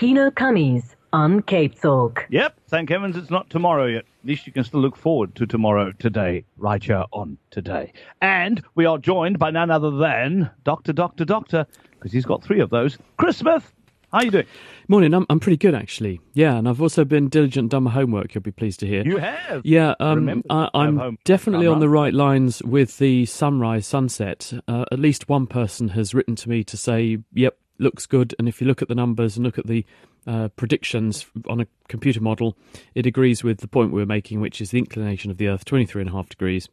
Kieno Kammies on Cape Talk. Yep, thank heavens it's not tomorrow yet. At least you can still look forward to tomorrow today, right here on today. And we are joined by none other than Doctor, Doctor, Doctor, because he's got three of those. Chris Smith, how you doing? Morning, I'm, I'm pretty good actually. Yeah, and I've also been diligent, done my homework. You'll be pleased to hear. You have. Yeah, um, Remember I, to have I'm home- definitely on the right. right lines with the sunrise sunset. Uh, at least one person has written to me to say, "Yep, looks good." And if you look at the numbers and look at the uh, predictions on a computer model, it agrees with the point we were making, which is the inclination of the Earth, 23 and a half degrees.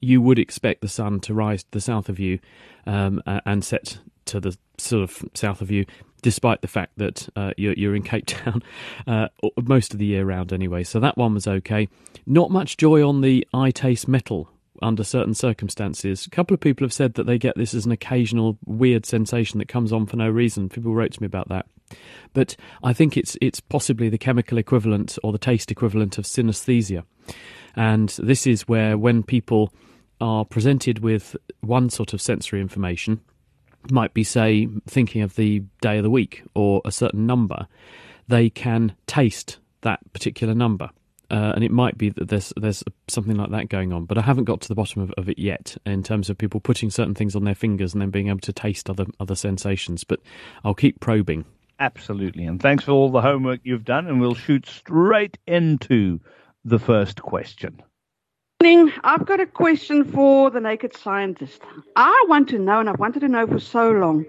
You would expect the sun to rise to the south of you um, and set to the sort of south of you, despite the fact that uh, you're, you're in Cape Town uh, most of the year round anyway. So that one was okay. Not much joy on the I taste metal under certain circumstances. A couple of people have said that they get this as an occasional weird sensation that comes on for no reason. People wrote to me about that. But I think it's it's possibly the chemical equivalent or the taste equivalent of synesthesia. And this is where when people are presented with one sort of sensory information, might be say thinking of the day of the week or a certain number, they can taste that particular number. Uh, and it might be that there's there's something like that going on, but I haven't got to the bottom of, of it yet in terms of people putting certain things on their fingers and then being able to taste other other sensations. But I'll keep probing. Absolutely. And thanks for all the homework you've done. And we'll shoot straight into the first question. Morning. I've got a question for the naked scientist. I want to know, and I've wanted to know for so long,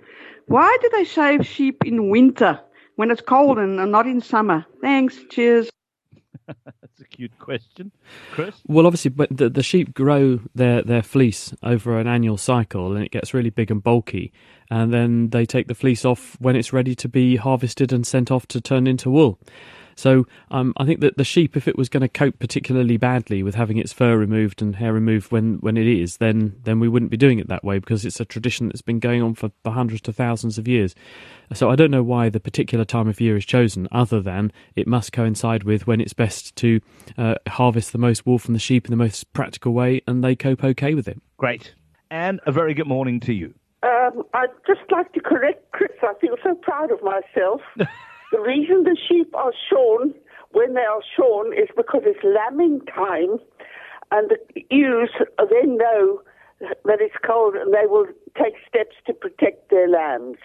why do they shave sheep in winter when it's cold and and not in summer? Thanks. Cheers. That's a cute question. Chris? Well, obviously, but the, the sheep grow their, their fleece over an annual cycle, and it gets really big and bulky. And then they take the fleece off when it's ready to be harvested and sent off to turn into wool. So um, I think that the sheep, if it was going to cope particularly badly with having its fur removed and hair removed when, when it is, then then we wouldn't be doing it that way because it's a tradition that's been going on for, for hundreds to thousands of years. So I don't know why the particular time of year is chosen, other than it must coincide with when it's best to uh, harvest the most wool from the sheep in the most practical way, and they cope okay with it. Great. And a very good morning to you. Um, I'd just like to correct Chris. I feel so proud of myself. the reason the sheep are shorn when they are shorn is because it's lambing time, and the ewes then know that it's cold and they will take steps to protect their lambs.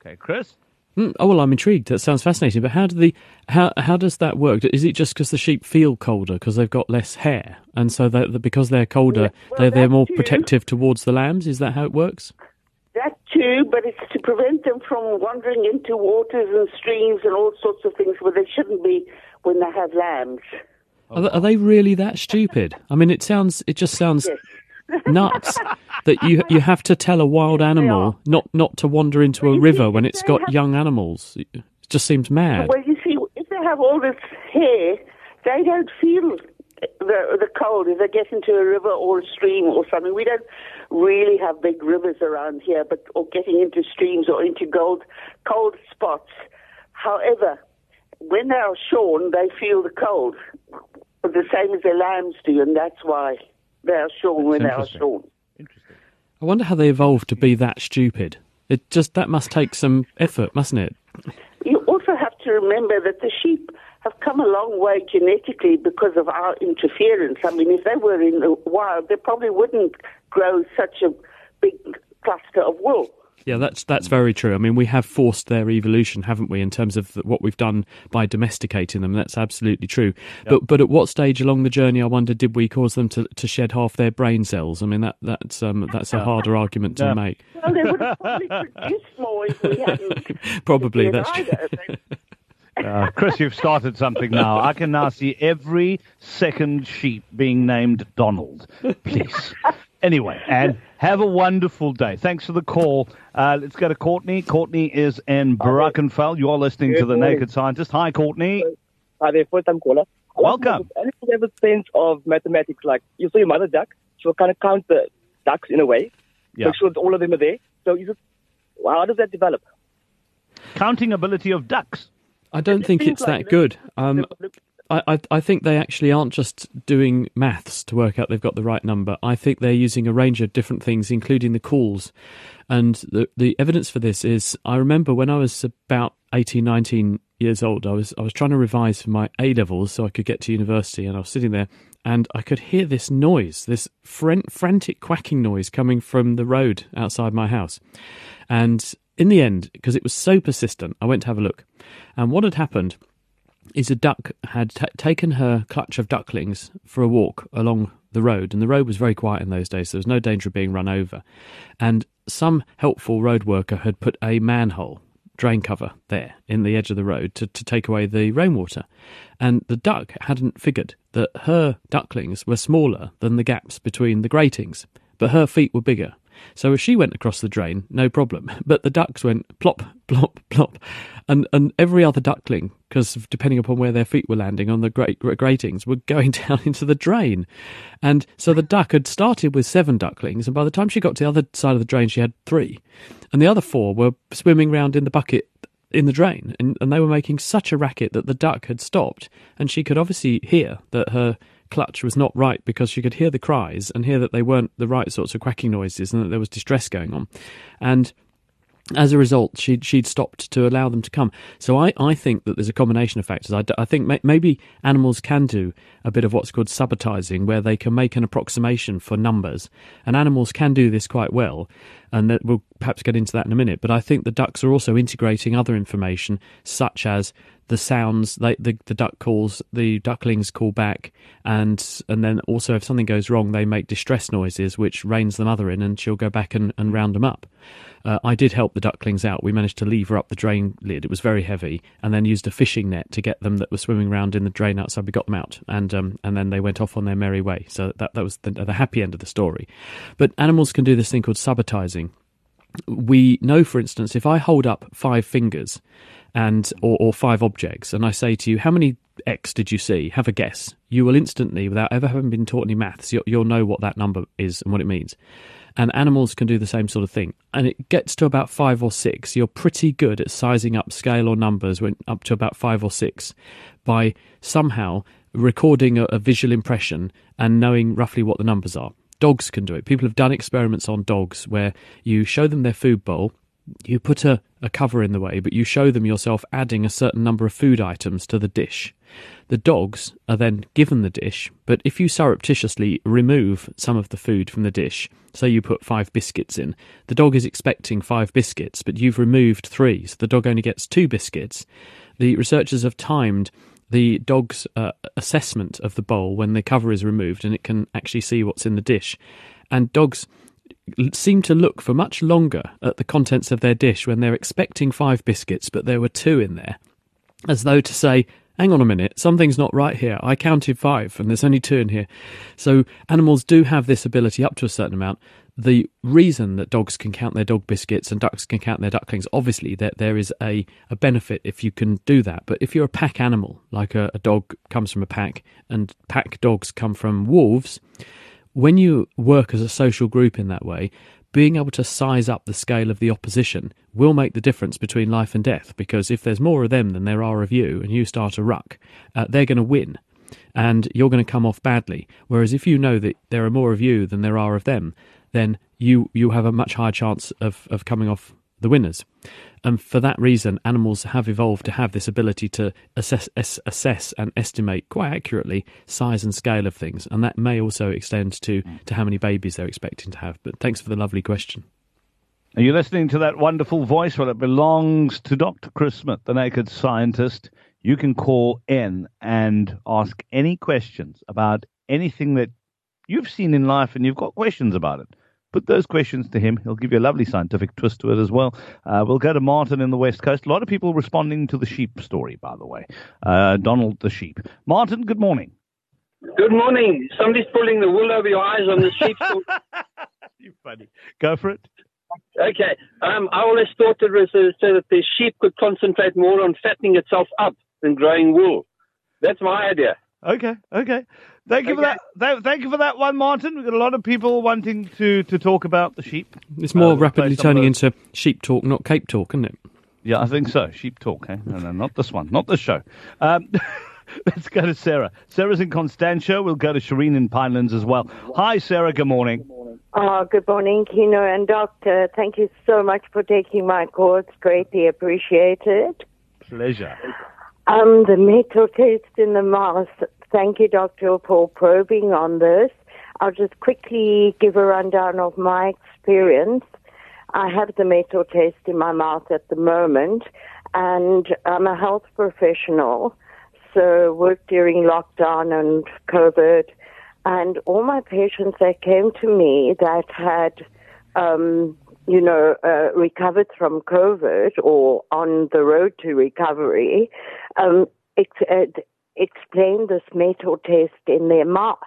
Okay, Chris? Mm, oh well, I'm intrigued. That sounds fascinating. But how do the how how does that work? Is it just because the sheep feel colder because they've got less hair, and so that because they're colder, well, they're they're more too. protective towards the lambs? Is that how it works? That too, but it's to prevent them from wandering into waters and streams and all sorts of things where they shouldn't be when they have lambs. Are, they- are they really that stupid? I mean, it sounds it just sounds nuts that you you have to tell a wild animal not not to wander into a river see, when it's got have- young animals. It just seems mad. Well, you see, if they have all this hair, they don't feel the the cold if they get into a river or a stream or something. We don't really have big rivers around here, but or getting into streams or into cold cold spots. However, when they are shorn, they feel the cold, the same as their lambs do, and that's why they are shorn when they are shorn. Interesting. I wonder how they evolved to be that stupid. It just that must take some effort, mustn't it? You also have to remember that the sheep have come a long way genetically because of our interference. I mean, if they were in the wild, they probably wouldn't grow such a big cluster of wool. Yeah, that's that's very true. I mean, we have forced their evolution, haven't we, in terms of what we've done by domesticating them? That's absolutely true. But but at what stage along the journey, I wonder, did we cause them to, to shed half their brain cells? I mean, that that's um, that's a harder argument to Yeah. make. Well, they would have probably produced more if we hadn't. Probably that's true. either. They- Uh, Chris, you've started something now. I can now see every second sheep being named Donald. Please. Anyway, and have a wonderful day. Thanks for the call. Uh, let's go to Courtney. Courtney is in Brackenfell. You are listening to The. Naked Scientist. Hi, Courtney. Hi there, first time caller. I want to Welcome. if Anyone have a sense of mathematics? Like you saw your mother duck, she'll kind of count the ducks in a way, Yeah. make sure that all of them are there. So is it, how does that develop? Counting ability of ducks. I don't think it's like that good. Um, I, I, think they actually aren't just doing maths to work out they've got the right number. I think they're using a range of different things, including the calls. And the the evidence for this is I remember when I was about 18, 19 years old, I was I was trying to revise for my A levels so I could get to university, and I was sitting there and I could hear this noise, this fran- frantic quacking noise coming from the road outside my house. And in the end, because it was so persistent, I went to have a look. And what had happened is a duck had t- taken her clutch of ducklings for a walk along the road, and the road was very quiet in those days, so there was no danger of being run over. And some helpful road worker had put a manhole drain cover there in the edge of the road to, to take away the rainwater. And the duck hadn't figured that her ducklings were smaller than the gaps between the gratings, but her feet were bigger. So as she went across the drain, no problem. But the ducks went plop, plop, plop. And, and every other duckling, because depending upon where their feet were landing on the grate, gratings, were going down into the drain. And so the duck had started with seven ducklings, and by the time she got to the other side of the drain, she had three. And the other four were swimming round in the bucket in the drain, and, and they were making such a racket that the duck had stopped, and she could obviously hear that her clutch was not right because she could hear the cries and hear that they weren't the right sorts of quacking noises and that there was distress going on. And as a result, she'd, she'd stopped to allow them to come. So I, I think that there's a combination of factors. I, I think may, maybe animals can do a bit of what's called subitizing, where they can make an approximation for numbers. And animals can do this quite well. And that we'll perhaps get into that in a minute. But I think the ducks are also integrating other information, such as the sounds they, the the duck calls, the ducklings call back, and and then also if something goes wrong, they make distress noises, which reins the mother in, and she'll go back and, and round them up. Uh, I did help the ducklings out. We managed to lever up the drain lid; it was very heavy, and then used a fishing net to get them that were swimming around in the drain outside. We got them out, and um, and then they went off on their merry way. So that that was the, the happy end of the story. But animals can do this thing called subitizing. We know, for instance, if I hold up five fingers and or, or five objects, and I say to you, "How many X did you see?" Have a guess. You will instantly, without ever having been taught any maths, you'll, you'll know what that number is and what it means. And animals can do the same sort of thing. And it gets to about five or six. You're pretty good at sizing up scale or numbers when up to about five or six by somehow recording a, a visual impression and knowing roughly what the numbers are. Dogs can do it. People have done experiments on dogs where you show them their food bowl you put a, a cover in the way, but you show them yourself adding a certain number of food items to the dish. The dogs are then given the dish, but if you surreptitiously remove some of the food from the dish, say you put five biscuits in, the dog is expecting five biscuits, but you've removed three, so the dog only gets two biscuits. The researchers have timed the dog's uh, assessment of the bowl when the cover is removed and it can actually see what's in the dish. And dogs seem to look for much longer at the contents of their dish when they're expecting five biscuits, but there were two in there, as though to say, Hang on a minute, something's not right here. I counted five and there's only two in here. So animals do have this ability up to a certain amount. The reason that dogs can count their dog biscuits and ducks can count their ducklings, obviously, that there is a, a benefit if you can do that. But if you're a pack animal, like a, a dog comes from a pack and pack dogs come from wolves, when you work as a social group in that way, being able to size up the scale of the opposition will make the difference between life and death. Because if there's more of them than there are of you, and you start a ruck, uh, they're going to win, and you're going to come off badly. Whereas if you know that there are more of you than there are of them, then you you have a much higher chance of of coming off the winners. And for that reason, animals have evolved to have this ability to assess, assess and estimate quite accurately size and scale of things. And that may also extend to, to how many babies they're expecting to have. But thanks for the lovely question. Are you listening to that wonderful voice? Well, it belongs to Dr. Chris Smith, the naked scientist. You can call in and ask any questions about anything that you've seen in life and you've got questions about it put those questions to him. He'll give you a lovely scientific twist to it as well. Uh, we'll go to Martin in the West Coast. A lot of people responding to the sheep story, by the way. Uh, Donald the sheep. Martin, good morning. Good morning. Somebody's pulling the wool over your eyes on the sheep. story. you funny. Go for it. Okay. Um, I always thought it was uh, so that the sheep could concentrate more on fattening itself up than growing wool. That's my idea. Okay, okay. Thank you for that. Thank you for that one, Martin. We've got a lot of people wanting to, to talk about the sheep. It's more uh, rapidly turning into sheep talk, not Cape talk, isn't it? Yeah, I think so. Sheep talk. Eh? No, no, not this one, not this show. Um, Let's go to Sarah. Sarah's in Constantia. We'll go to Shireen in Pinelands as well. Hi, Sarah. Good morning. Oh, good morning, Kieno and Doctor. Thank you so much for taking my call. It's greatly appreciated. Pleasure. Um, the metal taste in the mouth. Thank you, Doctor, for probing on this. I'll just quickly give a rundown of my experience. I have the metal taste in my mouth at the moment, and I'm a health professional, so worked during lockdown and COVID. And all my patients that came to me that had, um, you know, uh, recovered from COVID or on the road to recovery, um, uh, explained this metal test in their mouth.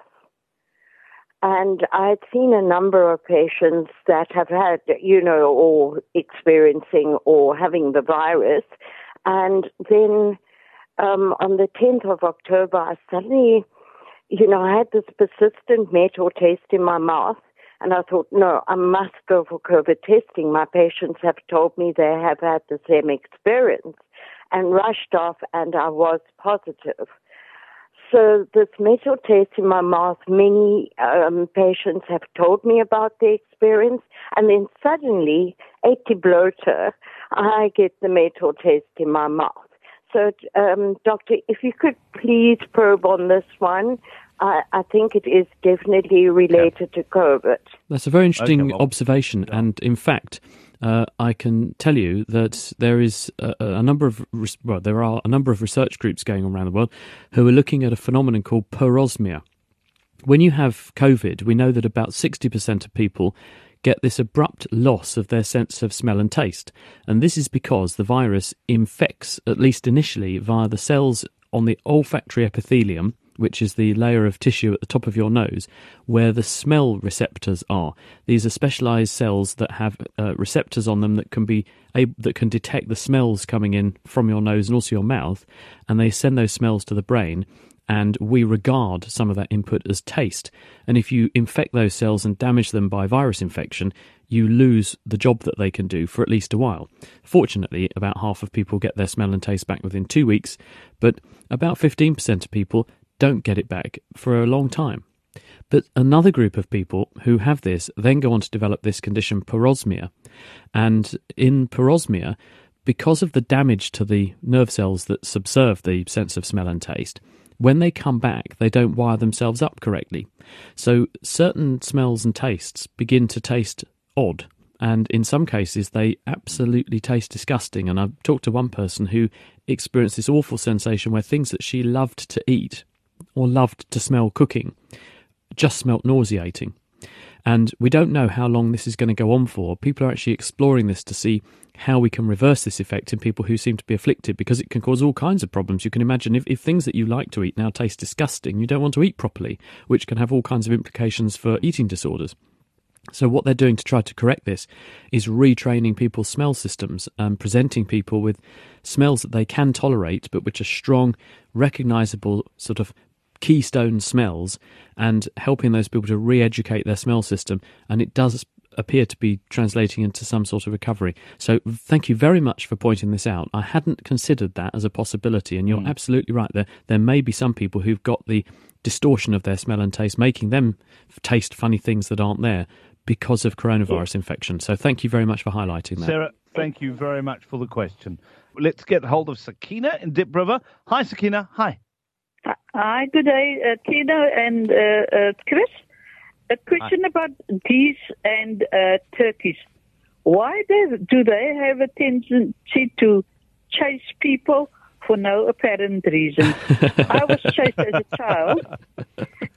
And I'd seen a number of patients that have had, you know, or experiencing or having the virus. And then um, on the 10th of October, I suddenly, you know, I had this persistent metal taste in my mouth. And I thought, no, I must go for COVID testing. My patients have told me they have had the same experience and rushed off, and I was positive. So this metal taste in my mouth, many um, patients have told me about the experience, and then suddenly, 80 bloater, I get the metal taste in my mouth. So, um, doctor, if you could please probe on this one, I, I think it is definitely related to COVID. That's a very interesting Okay, well, observation, and in fact, uh, I can tell you that there is a, a number of res- well, there are a number of research groups going on around the world who are looking at a phenomenon called parosmia. When you have COVID, we know that about sixty percent of people get this abrupt loss of their sense of smell and taste, and this is because the virus infects, at least initially, via the cells on the olfactory epithelium which is the layer of tissue at the top of your nose, where the smell receptors are. These are specialized cells that have uh, receptors on them that can be able, that can detect the smells coming in from your nose and also your mouth, and they send those smells to the brain. And we regard some of that input as taste. And if you infect those cells and damage them by virus infection, you lose the job that they can do for at least a while. Fortunately, about half of people get their smell and taste back within two weeks, but about 15% of people don't get it back for a long time. But another group of people who have this then go on to develop this condition, parosmia. And in parosmia, because of the damage to the nerve cells that subserve the sense of smell and taste, when they come back, they don't wire themselves up correctly. So certain smells and tastes begin to taste odd. And in some cases, they absolutely taste disgusting. And I've talked to one person who experienced this awful sensation where things that she loved to eat or loved to smell cooking just smelt nauseating. And we don't know how long this is going to go on for. People are actually exploring this to see how we can reverse this effect in people who seem to be afflicted because it can cause all kinds of problems. You can imagine if, if things that you like to eat now taste disgusting, you don't want to eat properly, which can have all kinds of implications for eating disorders. So, what they're doing to try to correct this is retraining people's smell systems and presenting people with smells that they can tolerate, but which are strong, recognizable, sort of keystone smells, and helping those people to re educate their smell system. And it does appear to be translating into some sort of recovery. So, thank you very much for pointing this out. I hadn't considered that as a possibility, and you're mm. absolutely right. There, there may be some people who've got the distortion of their smell and taste, making them taste funny things that aren't there because of coronavirus infection. So thank you very much for highlighting that. Sarah, thank you very much for the question. Let's get hold of Sakina in Diep River. Hi, Sakina. Hi. Hi, good day, uh, Tina and uh, uh, Chris. A question about geese and uh, turkeys. Why do, do they have a tendency to chase people for no apparent reason? I was chased as a child,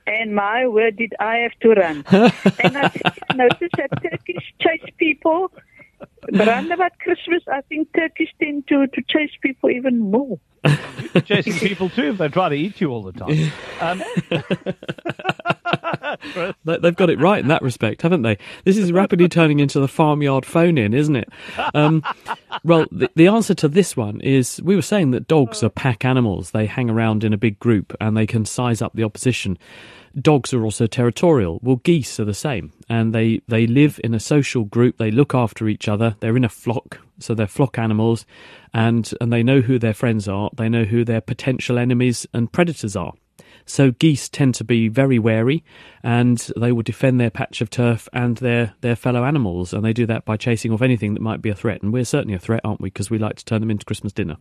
and my word, did I have to run. and I think I noticed that turkeys chase people. But around about Christmas, I think turkeys tend to, to chase people even more. Chasing people too if they try to eat you all the time. Um, They- They've got it right in that respect, haven't they? This is rapidly turning into the farmyard phone in, isn't it? Um, well, the, the answer to this one is we were saying that dogs are pack animals. They hang around in a big group and they can size up the opposition. Dogs are also territorial. Well, geese are the same, and they they live in a social group. They look after each other. They're in a flock, so they're flock animals, and and they know who their friends are. They know who their potential enemies and predators are. So geese tend to be very wary, and they will defend their patch of turf and their their fellow animals, and they do that by chasing off anything that might be a threat. And we're certainly a threat, aren't we? Because we like to turn them into Christmas dinner.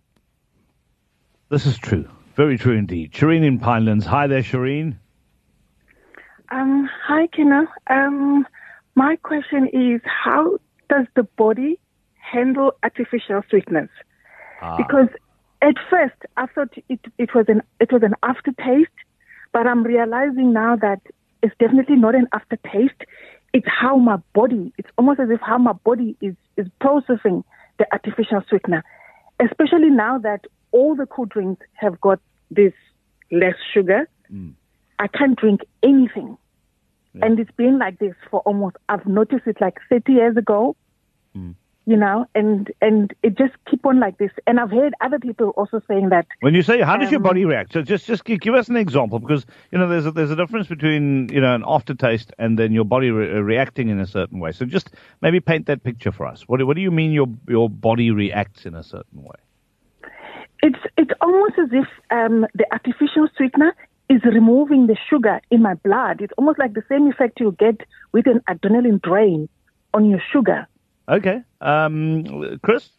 This is true. Very true indeed. Shireen in Pinelands. Hi there, Shireen. Um, hi, Kina. Um, my question is, how does the body handle artificial sweetness? Ah. Because at first I thought it, it was an it was an aftertaste, but I'm realizing now that it's definitely not an aftertaste. It's how my body. It's almost as if how my body is is processing the artificial sweetener, especially now that all the cool drinks have got this less sugar. I can't drink anything. And it's been like this for almost, I've noticed it like 30 years ago, you know, and, and it just keep on like this. And I've heard other people also saying that, When you say how does your Um, body react, so just just give, give us an example because you know there's a, there's a difference between you know an aftertaste and then your body re- uh, reacting in a certain way. So just maybe paint that picture for us. What do- what do you mean your your body reacts in a certain way? it's, it's almost as if um, the artificial sweetener is removing the sugar in my blood. It's almost like the same effect you get with an adrenaline drain on your sugar. Okay, um, Chris.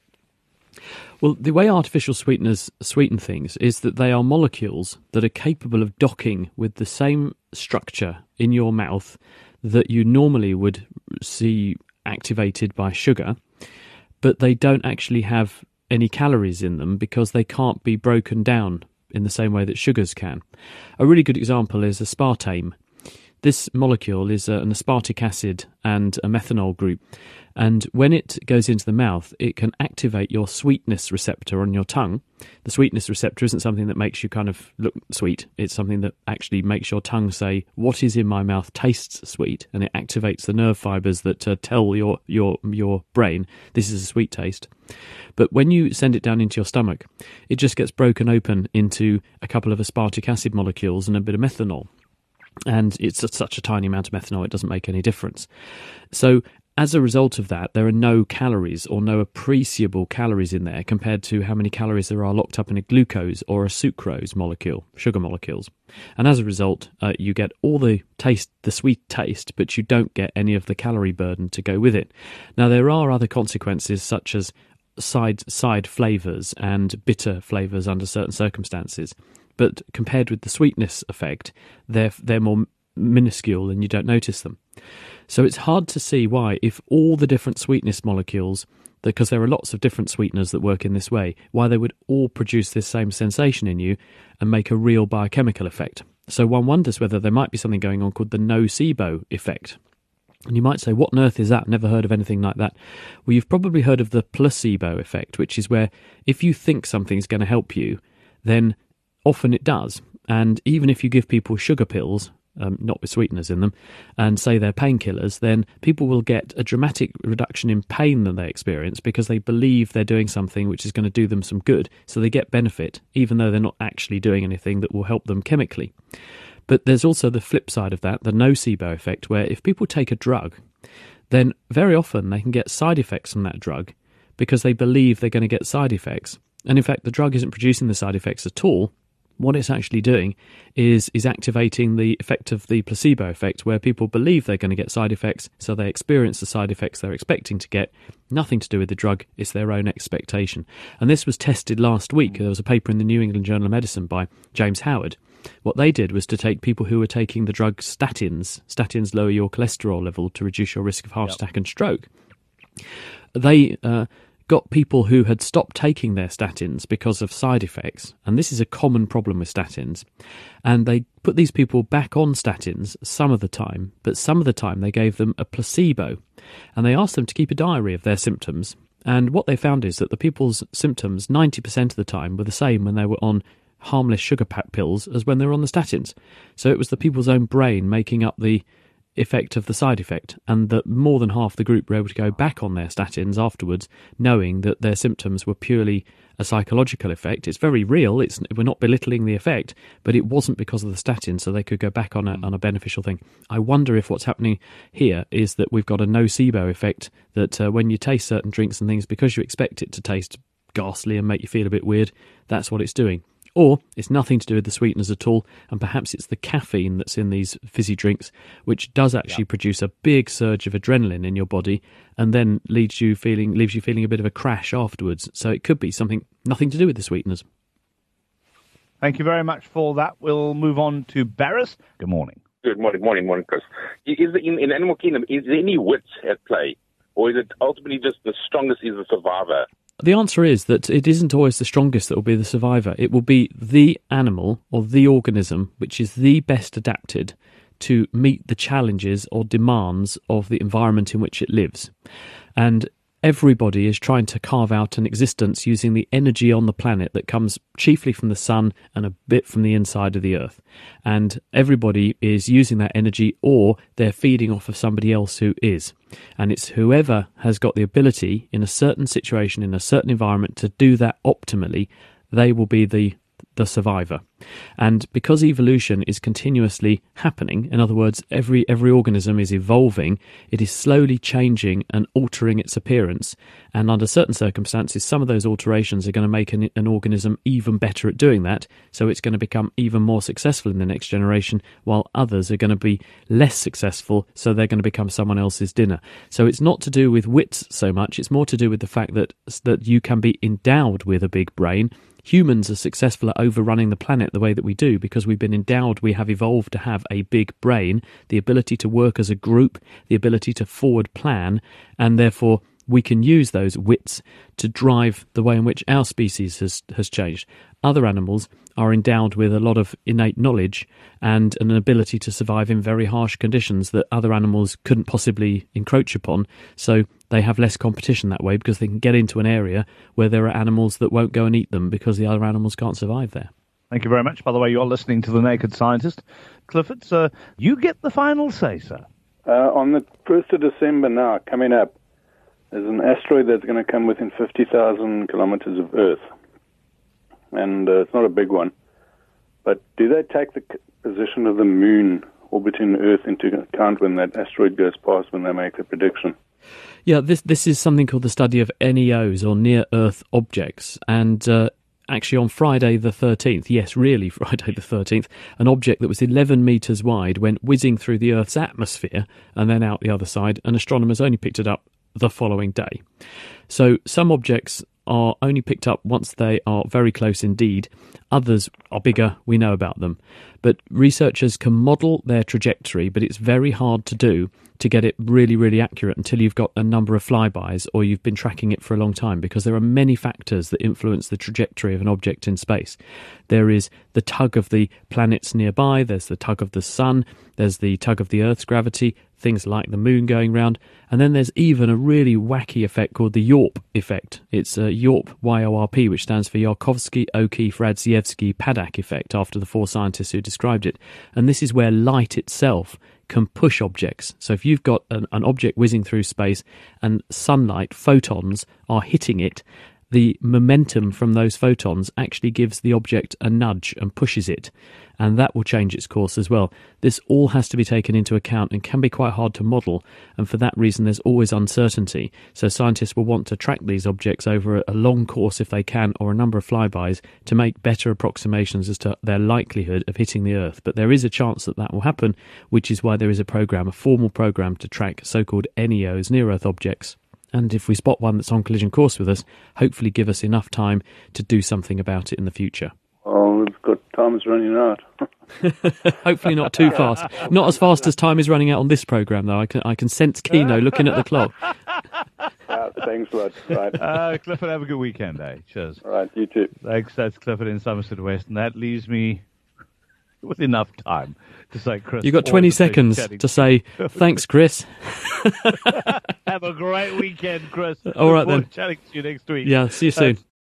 Well, the way artificial sweeteners sweeten things is that they are molecules that are capable of docking with the same structure in your mouth that you normally would see activated by sugar, but they don't actually have any calories in them because they can't be broken down in the same way that sugars can. A really good example is aspartame. This molecule is uh, an aspartic acid and a methanol group. And when it goes into the mouth, it can activate your sweetness receptor on your tongue. The sweetness receptor isn't something that makes you kind of look sweet. It's something that actually makes your tongue say, "What is in my mouth tastes sweet," and it activates the nerve fibers that uh, tell your your your brain this is a sweet taste. But when you send it down into your stomach, it just gets broken open into a couple of aspartic acid molecules and a bit of methanol and it's such a tiny amount of methanol it doesn't make any difference. So as a result of that, there are no calories or no appreciable calories in there compared to how many calories there are locked up in a glucose or a sucrose molecule, sugar molecules. And as a result, uh, you get all the taste, the sweet taste, but you don't get any of the calorie burden to go with it. Now, there are other consequences such as side side flavors and bitter flavors under certain circumstances but compared with the sweetness effect, they're they're more minuscule and you don't notice them. So it's hard to see why, if all the different sweetness molecules, because there are lots of different sweeteners that work in this way, why they would all produce this same sensation in you and make a real biochemical effect. So one wonders whether there might be something going on called the nocebo effect. And you might say, what on earth is that? Never heard of anything like that. Well, you've probably heard of the placebo effect, which is where if you think something's going to help you, then often it does. And even if you give people sugar pills, um, not with sweeteners in them, and say they're painkillers, then people will get a dramatic reduction in pain that they experience because they believe they're doing something which is going to do them some good. So they get benefit, even though they're not actually doing anything that will help them chemically. But there's also the flip side of that, the nocebo effect, where if people take a drug, then very often they can get side effects from that drug because they believe they're going to get side effects. And in fact, the drug isn't producing the side effects at all. What it's actually doing is is activating the effect of the placebo effect, where people believe they're going to get side effects, so they experience the side effects they're expecting to get. Nothing to do with the drug; it's their own expectation. And this was tested last week. There was a paper in the New England Journal of Medicine by James Howard. What they did was to take people who were taking the drug statins. Statins lower your cholesterol level to reduce your risk of heart attack and stroke. They uh, got people who had stopped taking their statins because of side effects, and this is a common problem with statins. And they put these people back on statins some of the time, but some of the time they gave them a placebo, and they asked them to keep a diary of their symptoms. And what they found is that the people's symptoms, 90% of the time, were the same when they were on harmless sugar pack pills as when they were on the statins. So it was the people's own brain making up the effect of the side effect, and that more than half the group were able to go back on their statins afterwards, knowing that their symptoms were purely a psychological effect. It's very real. It's we're not belittling the effect, but it wasn't because of the statin, so they could go back on a on a beneficial thing. I wonder if what's happening here is that we've got a nocebo effect. That uh, when you taste certain drinks and things, because you expect it to taste ghastly and make you feel a bit weird, that's what it's doing. Or it's nothing to do with the sweeteners at all, and perhaps it's the caffeine that's in these fizzy drinks, which does actually produce a big surge of adrenaline in your body, and then leads you feeling leaves you feeling a bit of a crash afterwards. So it could be something nothing to do with the sweeteners. Thank you very much for that. We'll move on to Barris. Good morning. Good morning, morning, morning, Chris. Is in, in Animal Kingdom, is there any wit at play? Or is it ultimately just the strongest is the survivor? The answer is that it isn't always the strongest that will be the survivor. It will be the animal or the organism which is the best adapted to meet the challenges or demands of the environment in which it lives. And everybody is trying to carve out an existence using the energy on the planet that comes chiefly from the sun and a bit from the inside of the earth. And everybody is using that energy or they're feeding off of somebody else who is. And it's whoever has got the ability in a certain situation, in a certain environment to do that optimally, they will be the the survivor. And because evolution is continuously happening, in other words, every every organism is evolving, it is slowly changing and altering its appearance. And under certain circumstances, some of those alterations are going to make an, an organism even better at doing that. So it's going to become even more successful in the next generation, while others are going to be less successful. So they're going to become someone else's dinner. So it's not to do with wits so much. It's more to do with the fact that that you can be endowed with a big brain humans are successful at overrunning the planet the way that we do because we've been endowed, we have evolved to have a big brain, the ability to work as a group, the ability to forward plan, and therefore we can use those wits to drive the way in which our species has, has changed. Other animals are endowed with a lot of innate knowledge and an ability to survive in very harsh conditions that other animals couldn't possibly encroach upon. So they have less competition that way because they can get into an area where there are animals that won't go and eat them because the other animals can't survive there. Thank you very much. By the way, you're listening to The Naked Scientist. Clifford, sir, you get the final say, sir. Uh, on the 1st of December now, coming up, there's an asteroid that's going to come within 50,000 kilometers of Earth. And uh, it's not a big one. But do they take the position of the moon orbiting Earth into account when that asteroid goes past when they make the prediction? Yeah, this this is something called the study of NEOs or near Earth objects, and uh, actually on Friday the 13th, yes, really Friday the 13th, an object that was 11 metres wide went whizzing through the Earth's atmosphere and then out the other side, and astronomers only picked it up the following day. So some objects are only picked up once they are very close indeed. Others are bigger, we know about them. But researchers can model their trajectory, but it's very hard to do to get it really, really accurate until you've got a number of flybys or you've been tracking it for a long time because there are many factors that influence the trajectory of an object in space. There is the tug of the planets nearby, there's the tug of the sun, there's the tug of the Earth's gravity, things like the moon going round, and then there's even a really wacky effect called the YORP effect. It's a YORP, Y-O-R-P, which stands for Yarkovsky, O'Keefe, Radzievsky, Paddack effect, after the four scientists who described it. And this is where light itself can push objects. So if you've got an, an object whizzing through space and sunlight, photons are hitting it, the momentum from those photons actually gives the object a nudge and pushes it, and that will change its course as well. This all has to be taken into account and can be quite hard to model, and for that reason, there's always uncertainty. So, scientists will want to track these objects over a long course if they can, or a number of flybys, to make better approximations as to their likelihood of hitting the Earth. But there is a chance that that will happen, which is why there is a program, a formal program to track so called NEOs, near Earth objects and if we spot one that's on collision course with us, hopefully give us enough time to do something about it in the future. Oh, we've got time's running out. hopefully not too fast. Not as fast as time is running out on this program, though. I can I can sense Kieno looking at the clock. Uh, thanks a lot. Right. Uh, Clifford, have a good weekend, eh? Cheers. All right, you too. Thanks. That's Clifford in Somerset West, and that leaves me with enough time to say, Chris. You've got 20 seconds to say, thanks, Chris. Have a great weekend, Chris. All right, Look then. to Chatting to you next week. Yeah, see you soon. Thanks.